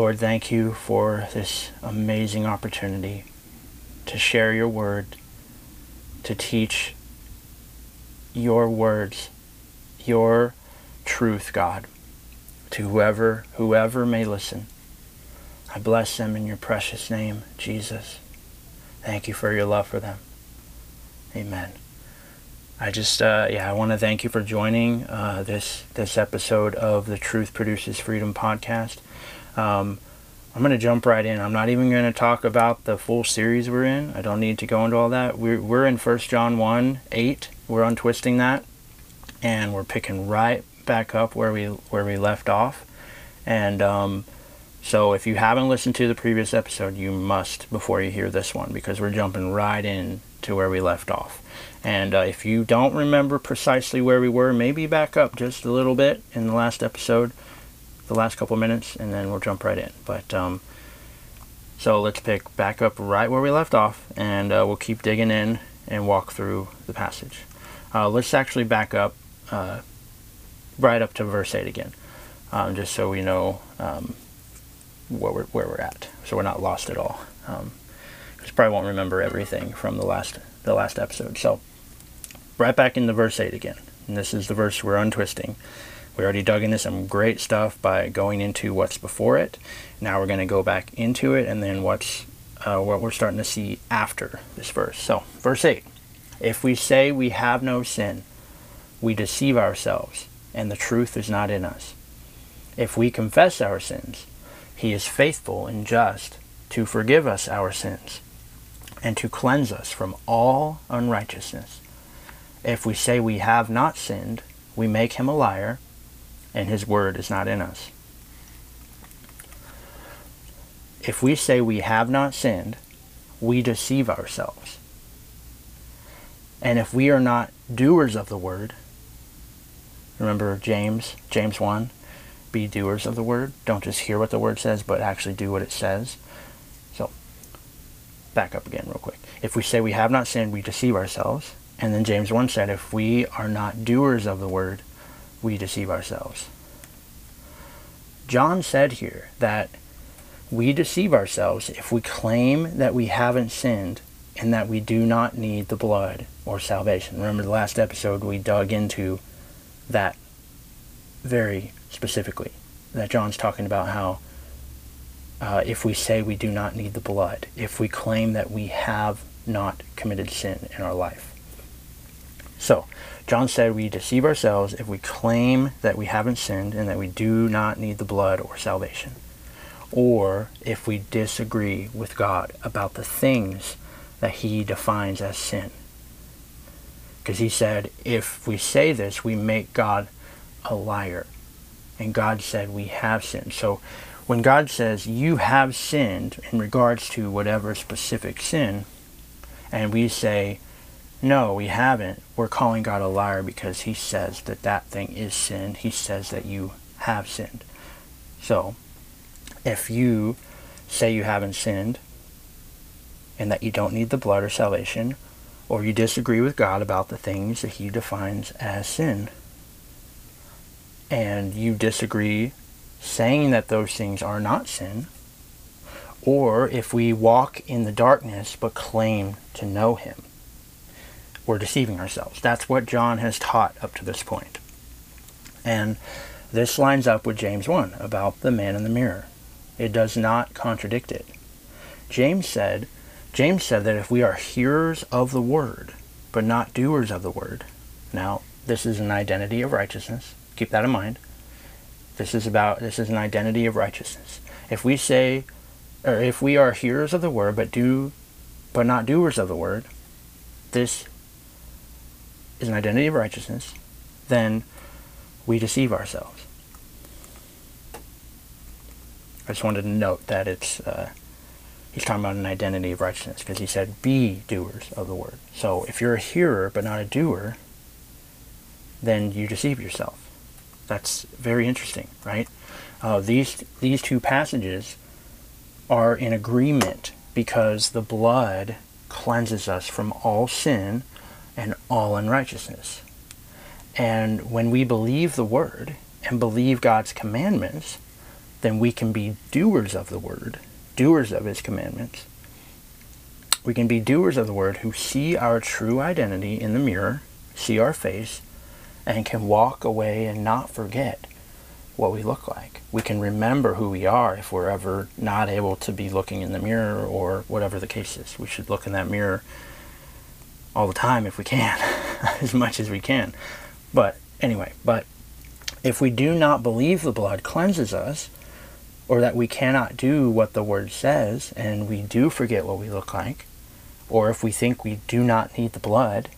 Lord, thank you for this amazing opportunity to share your word, to teach your words, your truth, God, to whoever whoever may listen. I bless them in your precious name, Jesus. Thank you for your love for them. Amen. I just, uh, yeah, I want to thank you for joining uh, this this episode of the Truth Produces Freedom podcast. Um, I'm going to jump right in. I'm not even going to talk about the full series we're in. I don't need to go into all that. We're, we're in 1 John 1 8. We're untwisting that. And we're picking right back up where we where we left off. And um, so if you haven't listened to the previous episode, you must before you hear this one because we're jumping right in to where we left off. And uh, if you don't remember precisely where we were, maybe back up just a little bit in the last episode the last couple minutes and then we'll jump right in. But um, so let's pick back up right where we left off and uh, we'll keep digging in and walk through the passage. Uh, let's actually back up uh, right up to verse 8 again, um, just so we know um, where, we're, where we're at, so we're not lost at all. Um, probably won't remember everything from the last the last episode. So right back into verse 8 again. And this is the verse we're untwisting. We already dug into some great stuff by going into what's before it. Now we're going to go back into it and then what's uh, what we're starting to see after this verse. So, verse 8 If we say we have no sin, we deceive ourselves, and the truth is not in us. If we confess our sins, he is faithful and just to forgive us our sins and to cleanse us from all unrighteousness. If we say we have not sinned, we make him a liar and his word is not in us. If we say we have not sinned, we deceive ourselves. And if we are not doers of the word, remember James, James 1, be doers of the word. Don't just hear what the word says, but actually do what it says. So, back up again real quick. If we say we have not sinned, we deceive ourselves. And then James 1 said, if we are not doers of the word, we deceive ourselves. John said here that we deceive ourselves if we claim that we haven't sinned and that we do not need the blood or salvation. Remember the last episode we dug into that very specifically. That John's talking about how uh, if we say we do not need the blood, if we claim that we have not committed sin in our life. So, John said we deceive ourselves if we claim that we haven't sinned and that we do not need the blood or salvation. Or if we disagree with God about the things that he defines as sin. Because he said, if we say this, we make God a liar. And God said we have sinned. So when God says you have sinned in regards to whatever specific sin, and we say, no, we haven't. We're calling God a liar because he says that that thing is sin. He says that you have sinned. So, if you say you haven't sinned and that you don't need the blood or salvation, or you disagree with God about the things that he defines as sin, and you disagree saying that those things are not sin, or if we walk in the darkness but claim to know him, we're deceiving ourselves. That's what John has taught up to this point. And this lines up with James 1 about the man in the mirror. It does not contradict it. James said, James said that if we are hearers of the word, but not doers of the word. Now, this is an identity of righteousness. Keep that in mind. This is about this is an identity of righteousness. If we say or if we are hearers of the word but do but not doers of the word, this is an identity of righteousness, then we deceive ourselves. I just wanted to note that it's uh, he's talking about an identity of righteousness because he said, "Be doers of the word." So if you're a hearer but not a doer, then you deceive yourself. That's very interesting, right? Uh, these these two passages are in agreement because the blood cleanses us from all sin all unrighteousness. And when we believe the word and believe God's commandments, then we can be doers of the word, doers of his commandments. We can be doers of the word who see our true identity in the mirror, see our face, and can walk away and not forget what we look like. We can remember who we are if we're ever not able to be looking in the mirror or whatever the case is. We should look in that mirror all the time if we can, as much as we can. But anyway, but if we do not believe the blood cleanses us, or that we cannot do what the word says and we do forget what we look like, or if we think we do not need the blood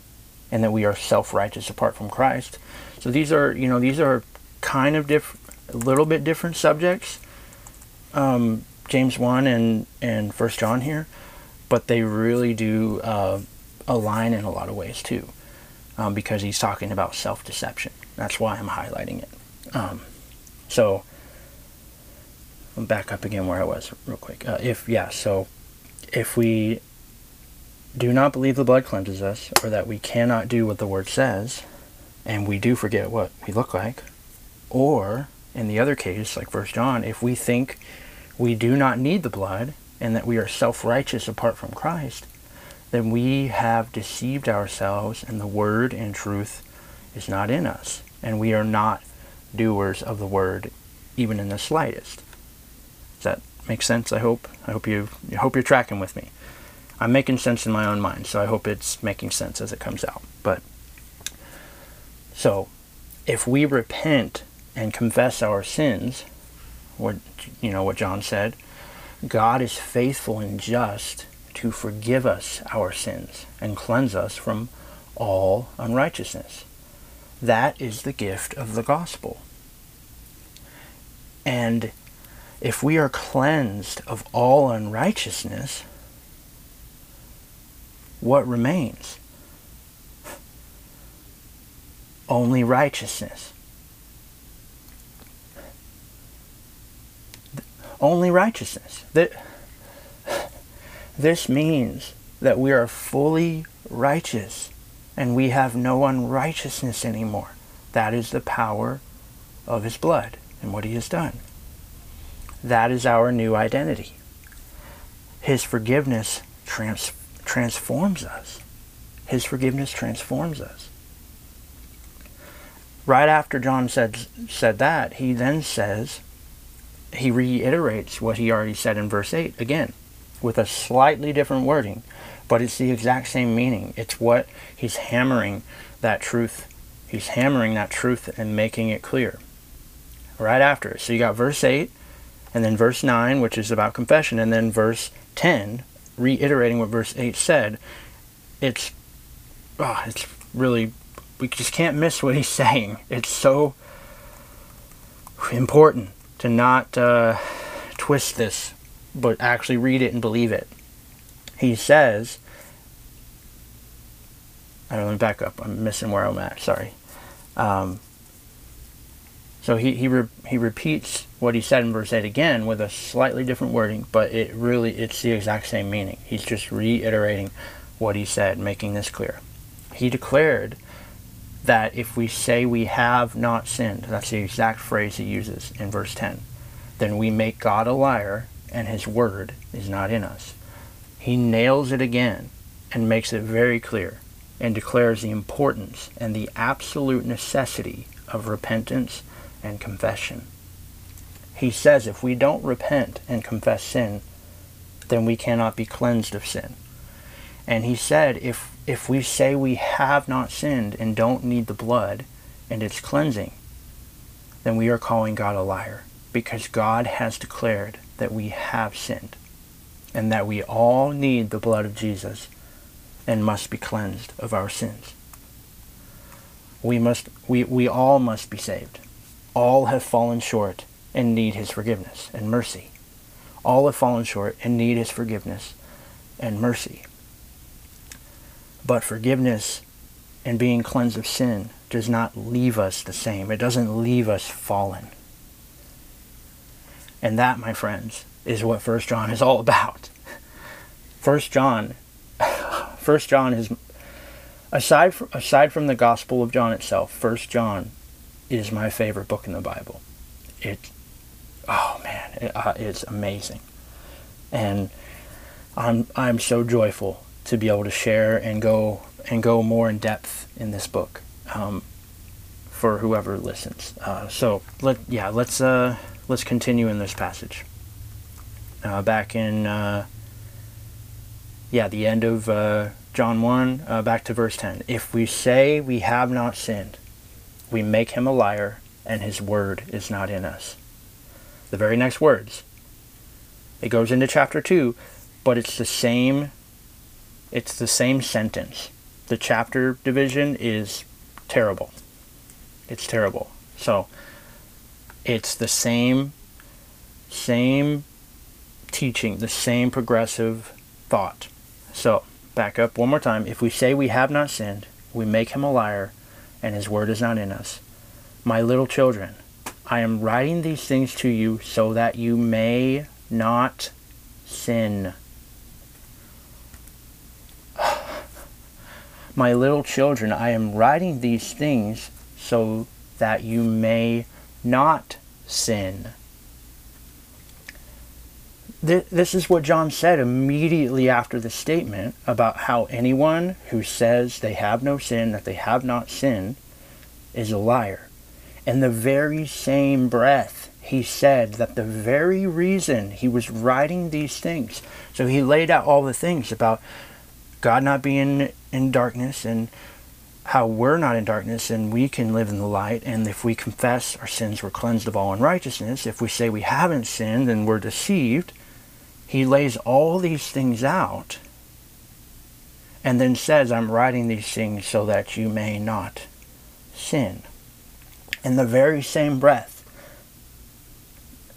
and that we are self-righteous apart from Christ. So these are, you know, these are kind of different, a little bit different subjects. Um, James 1 and, and 1 John here, but they really do uh, align in a lot of ways too, um, because he's talking about self-deception. That's why I'm highlighting it. Um, so, I'm back up again where I was real quick. Uh, if yeah, so if we do not believe the blood cleanses us, or that we cannot do what the word says, and we do forget what we look like, or in the other case, like First John, if we think we do not need the blood and that we are self-righteous apart from Christ, then we have deceived ourselves, and the word and truth is not in us, and we are not doers of the word, even in the slightest. Does that make sense? I hope. I hope you. I hope you're tracking with me. I'm making sense in my own mind, so I hope it's making sense as it comes out. But so, if we repent and confess our sins, what you know what John said, God is faithful and just to forgive us our sins and cleanse us from all unrighteousness. That is the gift of the gospel. And if we are cleansed of all unrighteousness, what remains? Only righteousness. Only righteousness. This means that we are fully righteous and we have no unrighteousness anymore. That is the power of his blood and what he has done. That is our new identity. His forgiveness trans- transforms us. His forgiveness transforms us. Right after John said, said that, he then says, he reiterates what he already said in verse 8 again, with a slightly different wording, but it's the exact same meaning. It's what he's hammering that truth. He's hammering that truth and making it clear. Right after. So you got verse 8, and then verse 9, which is about confession, and then verse 10, reiterating what verse 8 said. It's, oh, it's really, we just can't miss what he's saying. It's so important to not uh, twist this, but actually read it and believe it. He says, I don't know, back up. I'm missing where I'm at. Sorry. Um, so he he, re- he repeats what he said in verse 8 again with a slightly different wording, but it really it's the exact same meaning. He's just reiterating what he said, making this clear. He declared that if we say we have not sinned, that's the exact phrase he uses in verse 10, then we make God a liar and his word is not in us. He nails it again and makes it very clear and declares the importance and the absolute necessity of repentance and confession. He says if we don't repent and confess sin, then we cannot be cleansed of sin. And he said if if we say we have not sinned and don't need the blood and its cleansing, then we are calling God a liar because God has declared that we have sinned and that we all need the blood of Jesus and must be cleansed of our sins. We must we, we all must be saved. All have fallen short and need his forgiveness and mercy. All have fallen short and need his forgiveness and mercy. But forgiveness and being cleansed of sin does not leave us the same. It doesn't leave us fallen. And that, my friends, is what First John is all about. First John, First John is aside from, aside from the Gospel of John itself. First John is my favorite book in the Bible. It oh man, it, uh, it's amazing. And I'm I'm so joyful to be able to share and go and go more in depth in this book um, for whoever listens. Uh, so let yeah let's uh, let's continue in this passage. Uh, back in uh, yeah the end of uh, John one uh, back to verse ten. If we say we have not sinned, we make him a liar, and his word is not in us. The very next words. It goes into chapter two, but it's the same it's the same sentence. The chapter division is terrible. It's terrible. So it's the same same teaching, the same progressive thought. So, back up one more time. If we say we have not sinned, we make him a liar, and his word is not in us. My little children, I am writing these things to you so that you may not sin. My little children, I am writing these things so that you may not sin. This is what John said immediately after the statement about how anyone who says they have no sin, that they have not sinned, is a liar. In the very same breath, he said that the very reason he was writing these things, so he laid out all the things about God not being in darkness and how we're not in darkness and we can live in the light. And if we confess our sins, we're cleansed of all unrighteousness. If we say we haven't sinned and we're deceived, he lays all these things out and then says, I'm writing these things so that you may not sin. In the very same breath,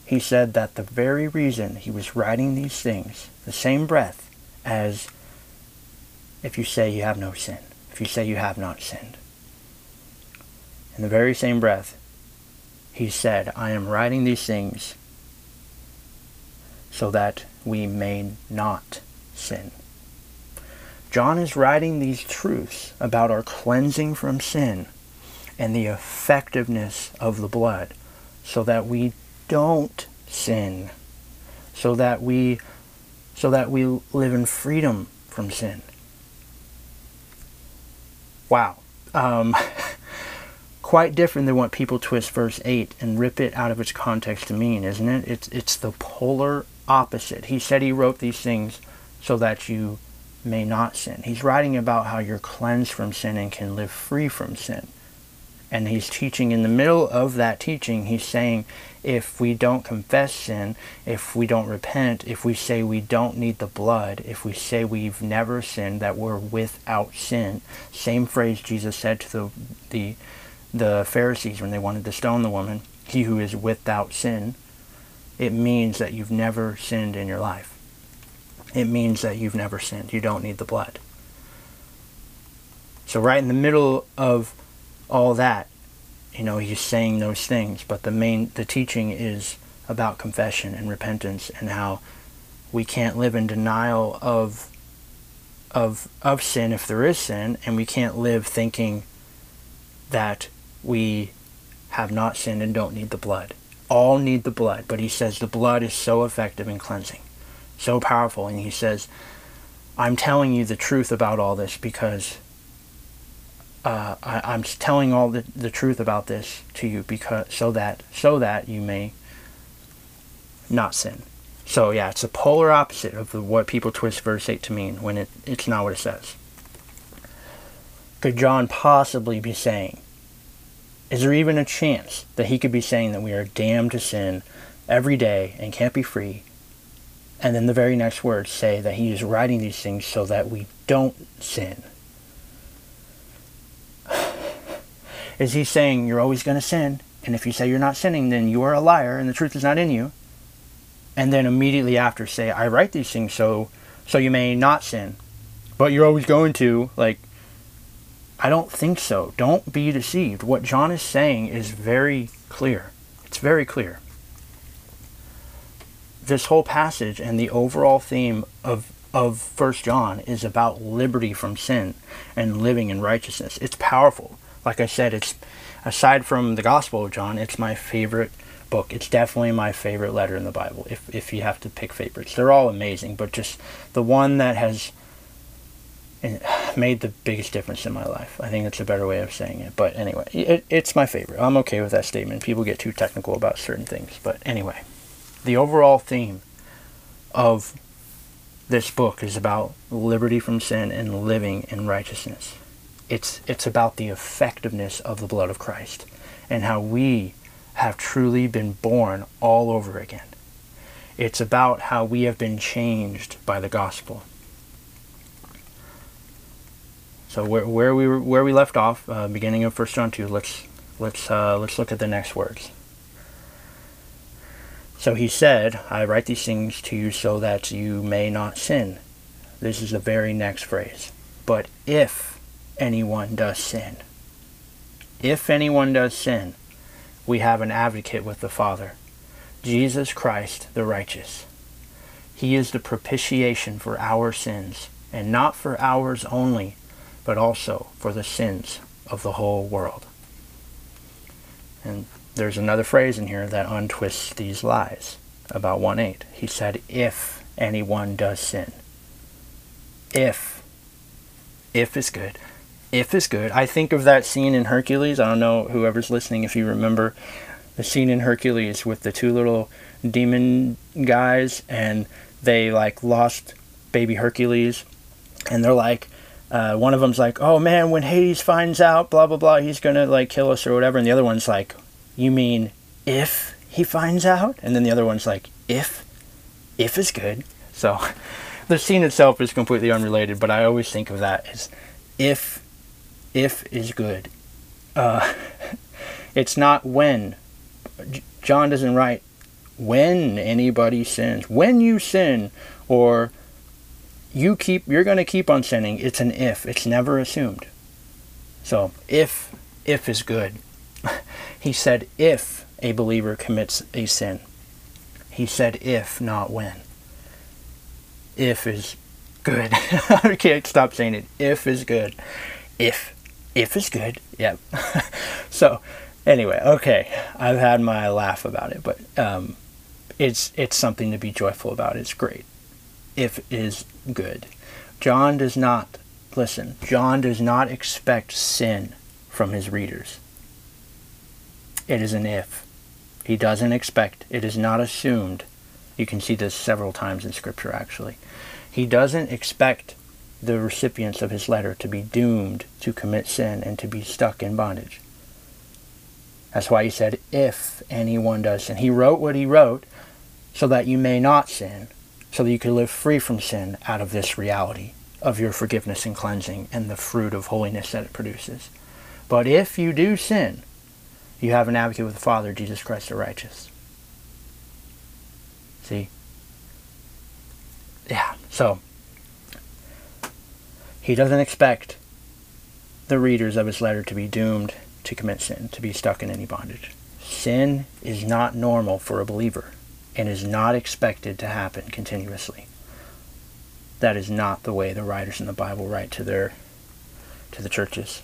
he said that the very reason he was writing these things, the same breath as if you say you have no sin, if you say you have not sinned. In the very same breath, he said, I am writing these things so that we may not sin. John is writing these truths about our cleansing from sin and the effectiveness of the blood so that we don't sin, so that we so that we live in freedom from sin wow. Um, quite different than what people twist verse 8 and rip it out of its context to mean, isn't it? It's, it's the polar opposite. He said he wrote these things so that you may not sin. He's writing about how you're cleansed from sin and can live free from sin. And he's teaching in the middle of that teaching, he's saying if we don't confess sin, if we don't repent, if we say we don't need the blood, if we say we've never sinned, that we're without sin. Same phrase Jesus said to the, the, the Pharisees when they wanted to stone the woman, he who is without sin. It means that you've never sinned in your life. It means that you've never sinned. You don't need the blood. So right in the middle of all that, you know, he's saying those things, but the main, the teaching is about confession and repentance and how we can't live in denial of of of sin if there is sin and we can't live thinking that we have not sinned and don't need the blood. All need the blood but he says the blood is so effective in cleansing so powerful and he says i'm telling you the truth about all this because uh, I, am telling all the, the truth about this to you because so that so that you may not sin. So yeah, it's a polar opposite of the, what people twist verse 8 to mean when it, it's not what it says. Could John possibly be saying, is there even a chance that he could be saying that we are damned to sin every day and can't be free? And then the very next words say that he is writing these things so that we don't sin. Is he saying you're always going to sin? And if you say you're not sinning, then you are a liar and the truth is not in you. And then immediately after say, I write these things so so you may not sin. But you're always going to. Like, I don't think so. Don't be deceived. What John is saying is very clear. It's very clear. This whole passage and the overall theme of of First John is about liberty from sin and living in righteousness. It's powerful like I said, it's aside from the Gospel of John, it's my favorite book. It's definitely my favorite letter in the Bible. If if you have to pick favorites, they're all amazing, but just the one that has eh, made the biggest difference in my life. I think that's a better way of saying it. But anyway, it, it's my favorite. I'm okay with that statement. People get too technical about certain things. But anyway, the overall theme of this book is about liberty from sin and living in righteousness. It's, it's about the effectiveness of the blood of Christ and how we have truly been born all over again. It's about how we have been changed by the gospel. So where, where we were, where we left off, uh, beginning of First John two. Let's let's uh, let's look at the next words. So he said, "I write these things to you so that you may not sin." This is the very next phrase. But if anyone does sin, if anyone does sin, we have an advocate with the Father, Jesus Christ the righteous. He is the propitiation for our sins, and not for ours only, but also for the sins of the whole world. And there's another phrase in here that untwists these lies about 1 8. He said, If anyone does sin. If. If is good if is good. I think of that scene in Hercules. I don't know whoever's listening if you remember the scene in Hercules with the two little demon guys and they like lost baby Hercules and they're like uh, one of them's like, "Oh man, when Hades finds out, blah blah blah, he's gonna like kill us or whatever," and the other one's like, "You mean if he finds out?" And then the other one's like, "If, if is good." So, the scene itself is completely unrelated, but I always think of that as if if is good. Uh, it's not when. John doesn't write when anybody sins. When you sin, or you keep, you're going to keep on sinning. It's an if. It's never assumed. So if if is good. he said if a believer commits a sin. He said if, not when. If is good. I can't stop saying it. If is good. If if it's good. Yep. so anyway, okay, I've had my laugh about it, but um, it's it's something to be joyful about. It's great. If is good. John does not listen. John does not expect sin from his readers. It is an if. He doesn't expect. It is not assumed. You can see this several times in Scripture, actually. He doesn't expect the recipients of his letter to be doomed to commit sin and to be stuck in bondage. That's why he said, if anyone does sin. He wrote what he wrote so that you may not sin, so that you could live free from sin out of this reality of your forgiveness and cleansing and the fruit of holiness that it produces. But if you do sin, you have an advocate with the Father, Jesus Christ the righteous. See? Yeah, so he doesn't expect the readers of his letter to be doomed to commit sin, to be stuck in any bondage. Sin is not normal for a believer and is not expected to happen continuously. That is not the way the writers in the Bible write to their to the churches.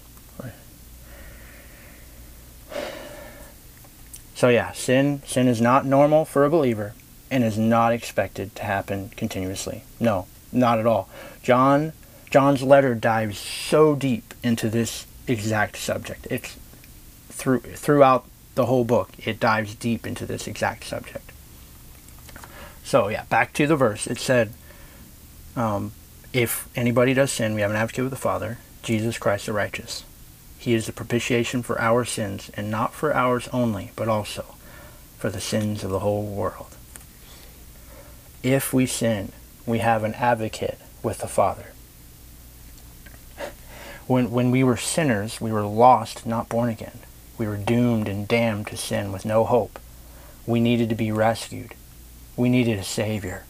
So yeah, sin sin is not normal for a believer and is not expected to happen continuously. No, not at all. John John's letter dives so deep into this exact subject. It's through throughout the whole book. It dives deep into this exact subject. So yeah, back to the verse. It said, um, "If anybody does sin, we have an advocate with the Father, Jesus Christ the righteous. He is the propitiation for our sins, and not for ours only, but also for the sins of the whole world. If we sin, we have an advocate with the Father." When, when we were sinners, we were lost, not born again. We were doomed and damned to sin with no hope. We needed to be rescued. We needed a Savior.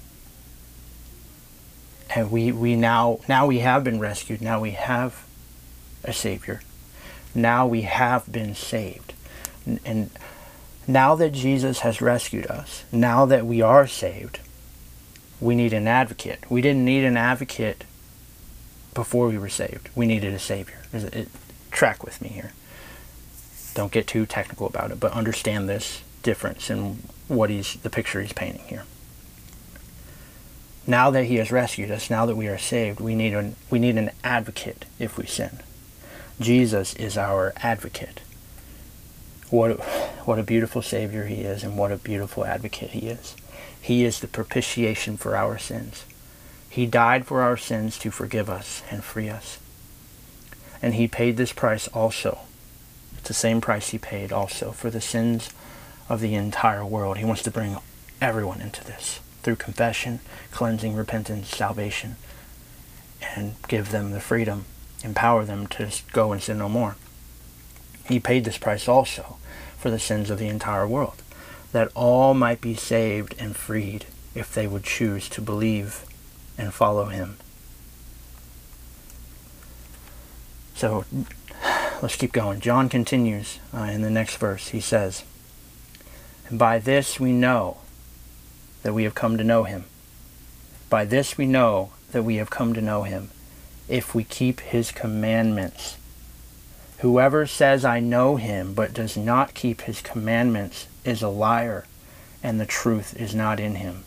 And we, we now, now we have been rescued. Now we have a Savior. Now we have been saved. And now that Jesus has rescued us, now that we are saved, we need an advocate. We didn't need an advocate before we were saved. We needed a Savior. It, track with me here. Don't get too technical about it, but understand this difference in what he's the picture he's painting here. Now that he has rescued us, now that we are saved, we need an we need an advocate if we sin. Jesus is our advocate. What what a beautiful savior he is and what a beautiful advocate he is. He is the propitiation for our sins. He died for our sins to forgive us and free us. And he paid this price also. It's the same price he paid also for the sins of the entire world. He wants to bring everyone into this through confession, cleansing, repentance, salvation, and give them the freedom, empower them to go and sin no more. He paid this price also for the sins of the entire world, that all might be saved and freed if they would choose to believe and follow him. So let's keep going. John continues uh, in the next verse. He says, And by this we know that we have come to know him. By this we know that we have come to know him, if we keep his commandments. Whoever says, I know him, but does not keep his commandments, is a liar, and the truth is not in him.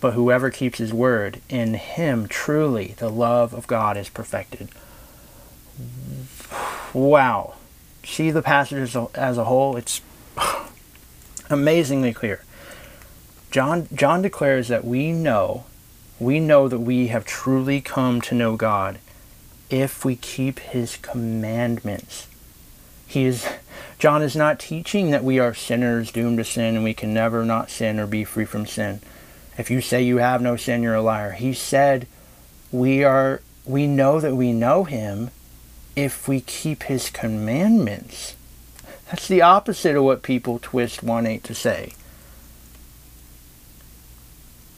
But whoever keeps his word, in him truly the love of God is perfected. Wow. See the passage as a whole? It's amazingly clear. John, John declares that we know, we know that we have truly come to know God if we keep his commandments. He is John is not teaching that we are sinners doomed to sin and we can never not sin or be free from sin. If you say you have no sin, you're a liar. He said we are we know that we know him if we keep his commandments. That's the opposite of what people twist 1 8 to say.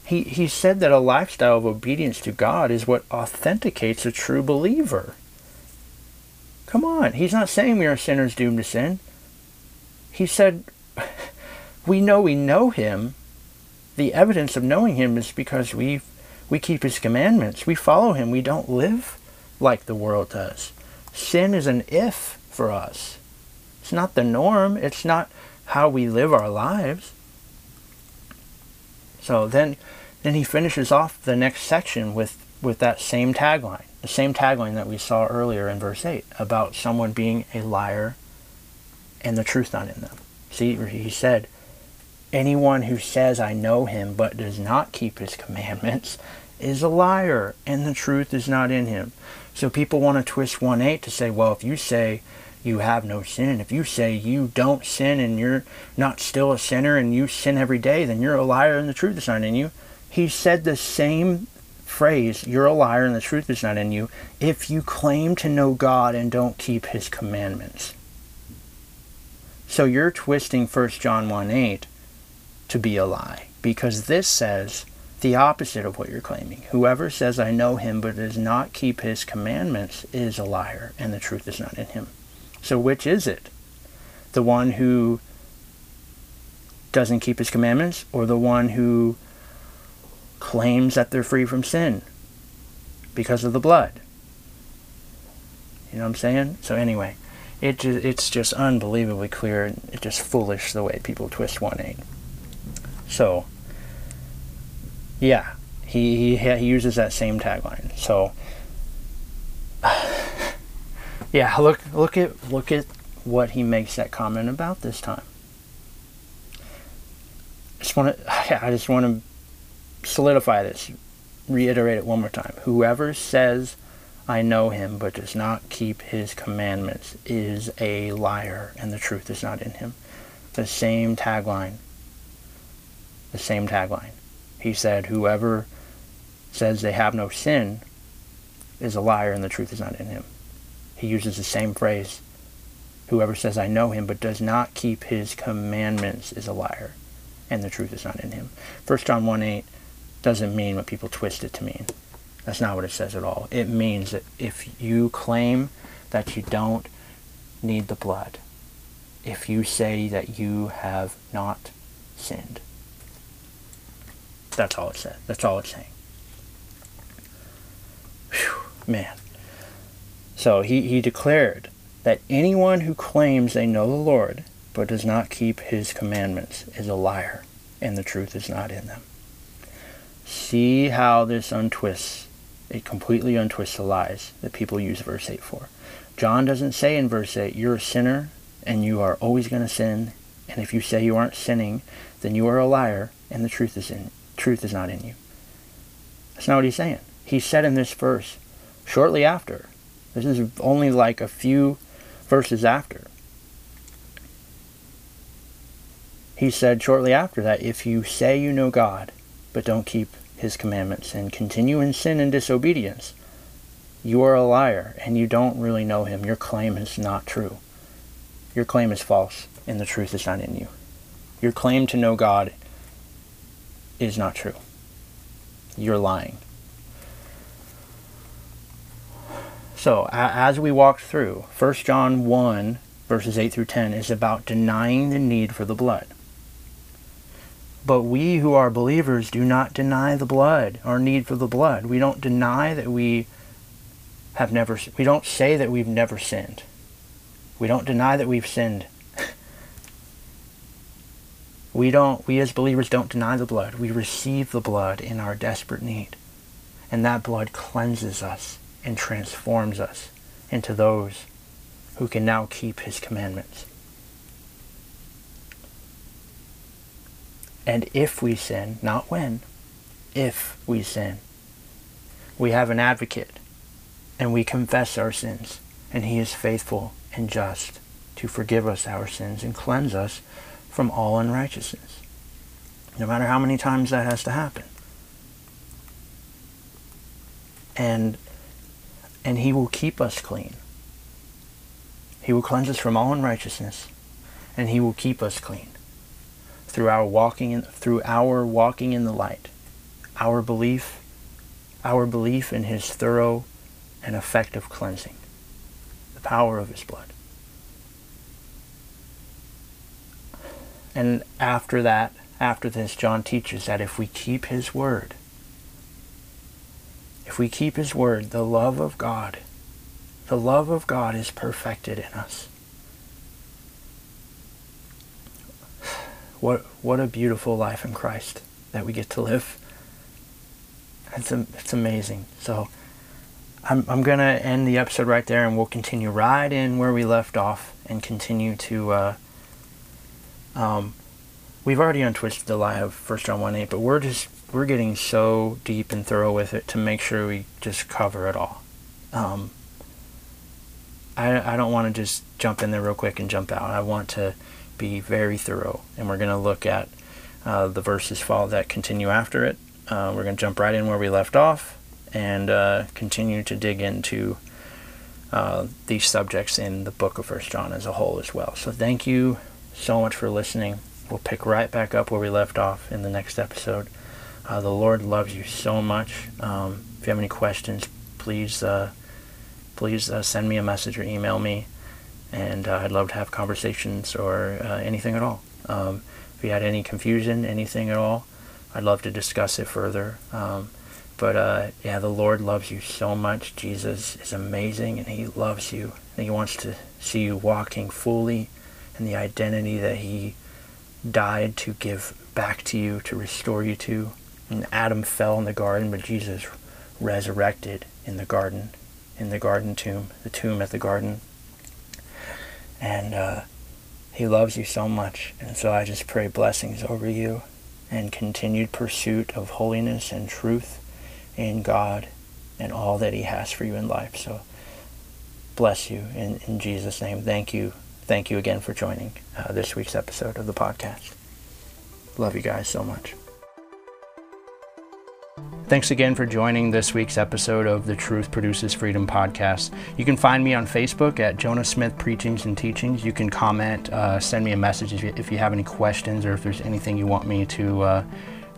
He, he said that a lifestyle of obedience to God is what authenticates a true believer. Come on, he's not saying we are sinners doomed to sin. He said, we know we know him. The evidence of knowing him is because we we keep his commandments. We follow him. We don't live like the world does. Sin is an if for us. It's not the norm. It's not how we live our lives. So then then he finishes off the next section with, with that same tagline, the same tagline that we saw earlier in verse 8 about someone being a liar and the truth not in them. See, he said, Anyone who says, I know him, but does not keep his commandments is a liar, and the truth is not in him. So people want to twist 1 8 to say, well, if you say you have no sin, if you say you don't sin and you're not still a sinner and you sin every day, then you're a liar and the truth is not in you he said the same phrase, you're a liar and the truth is not in you, if you claim to know God and don't keep his commandments. So you're twisting 1 John 1 8 to be a lie because this says the opposite of what you're claiming. Whoever says, I know him but does not keep his commandments is a liar and the truth is not in him. So which is it? The one who doesn't keep his commandments or the one who claims that they're free from sin because of the blood. You know what I'm saying? So anyway, it it's just unbelievably clear. It's just foolish the way people twist 1.8. So, yeah, he, he, he uses that same tagline. So, yeah, look look at look at what he makes that comment about this time. I just want to I just want to solidify this, reiterate it one more time. Whoever says, I know him, but does not keep his commandments is a liar, and the truth is not in him. The same tagline. The same tagline. He said, Whoever says they have no sin is a liar, and the truth is not in him. He uses the same phrase. Whoever says, I know him, but does not keep his commandments is a liar, and the truth is not in him. 1 John 1 8 doesn't mean what people twist it to mean. That's not what it says at all. It means that if you claim that you don't need the blood, if you say that you have not sinned, that's all it says. That's all it's saying. Whew, man. So he, he declared that anyone who claims they know the Lord but does not keep his commandments is a liar, and the truth is not in them. See how this untwists, it completely untwists the lies that people use verse 8 for. John doesn't say in verse 8, you're a sinner and you are always going to sin, and if you say you aren't sinning, then you are a liar and the truth is in truth is not in you. That's not what he's saying. He said in this verse, shortly after, this is only like a few verses after. He said shortly after that, if you say you know God, but don't keep his commandments and continue in sin and disobedience, you are a liar and you don't really know him. Your claim is not true. Your claim is false and the truth is not in you. Your claim to know God is not true. You're lying. So, as we walked through, 1 John 1, verses 8 through 10, is about denying the need for the blood. But we who are believers do not deny the blood, our need for the blood. We don't deny that we have never, we don't say that we've never sinned. We don't deny that we've sinned. We don't, we as believers don't deny the blood. We receive the blood in our desperate need. And that blood cleanses us and transforms us into those who can now keep his commandments. And if we sin, not when, if we sin, we have an advocate and we confess our sins, and he is faithful and just to forgive us our sins and cleanse us from all unrighteousness. No matter how many times that has to happen. And and he will keep us clean. He will cleanse us from all unrighteousness, and he will keep us clean through our walking in, through our walking in the light, our belief, our belief in his thorough and effective cleansing, the power of his blood. And after that, after this, John teaches that if we keep his word, if we keep his word, the love of God, the love of God is perfected in us. what what a beautiful life in Christ that we get to live. It's it's amazing. So I'm I'm gonna end the episode right there, and we'll continue right in where we left off, and continue to. Uh, um, we've already untwisted the lie of First John one eight, but we're just we're getting so deep and thorough with it to make sure we just cover it all. Um, I I don't want to just jump in there real quick and jump out. I want to be very thorough, and we're going to look at uh, the verses follow that continue after it. Uh, we're going to jump right in where we left off and uh, continue to dig into uh, these subjects in the book of First John as a whole as well. So thank you so much for listening. We'll pick right back up where we left off in the next episode. Uh, the Lord loves you so much. Um, if you have any questions, please uh, please send me a message or email me and uh, I'd love to have conversations or uh, anything at all. Um, if you had any confusion, anything at all, I'd love to discuss it further. Um, but uh, yeah, the Lord loves you so much. Jesus is amazing, and He loves you. And He wants to see you walking fully in the identity that He died to give back to you, to restore you to. And Adam fell in the garden, but Jesus resurrected in the garden, in the garden tomb, the tomb at the garden and uh, He loves you so much. And so I just pray blessings over you and continued pursuit of holiness and truth in God and all that He has for you in life. So bless you in, in Jesus' name. Thank you. Thank you again for joining uh, this week's episode of the podcast. Love you guys so much. Thanks again for joining this week's episode of the Truth Produces Freedom podcast. You can find me on Facebook at Jonah Smith Preachings and Teachings. You can comment, uh, send me a message if you, if you, have any questions or if there's anything you want me to uh,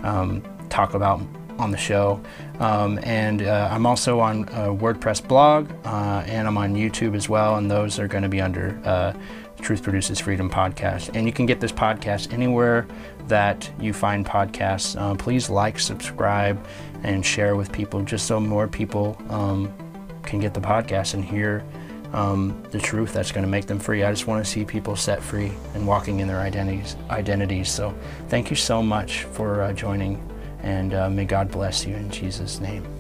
um, talk about on the show. Um, and uh, I'm also on a WordPress blog uh, and I'm on YouTube as well, and those are going to be under uh, Truth Produces Freedom podcast. And you can get this podcast anywhere that you find podcasts. Uh, please like, subscribe, and share with people just so more people um, can get the podcast and hear um, the truth that's going to make them free. I just want to see people set free and walking in their identities. Identities. So, thank you so much for uh, joining, and uh, may God bless you in Jesus' name.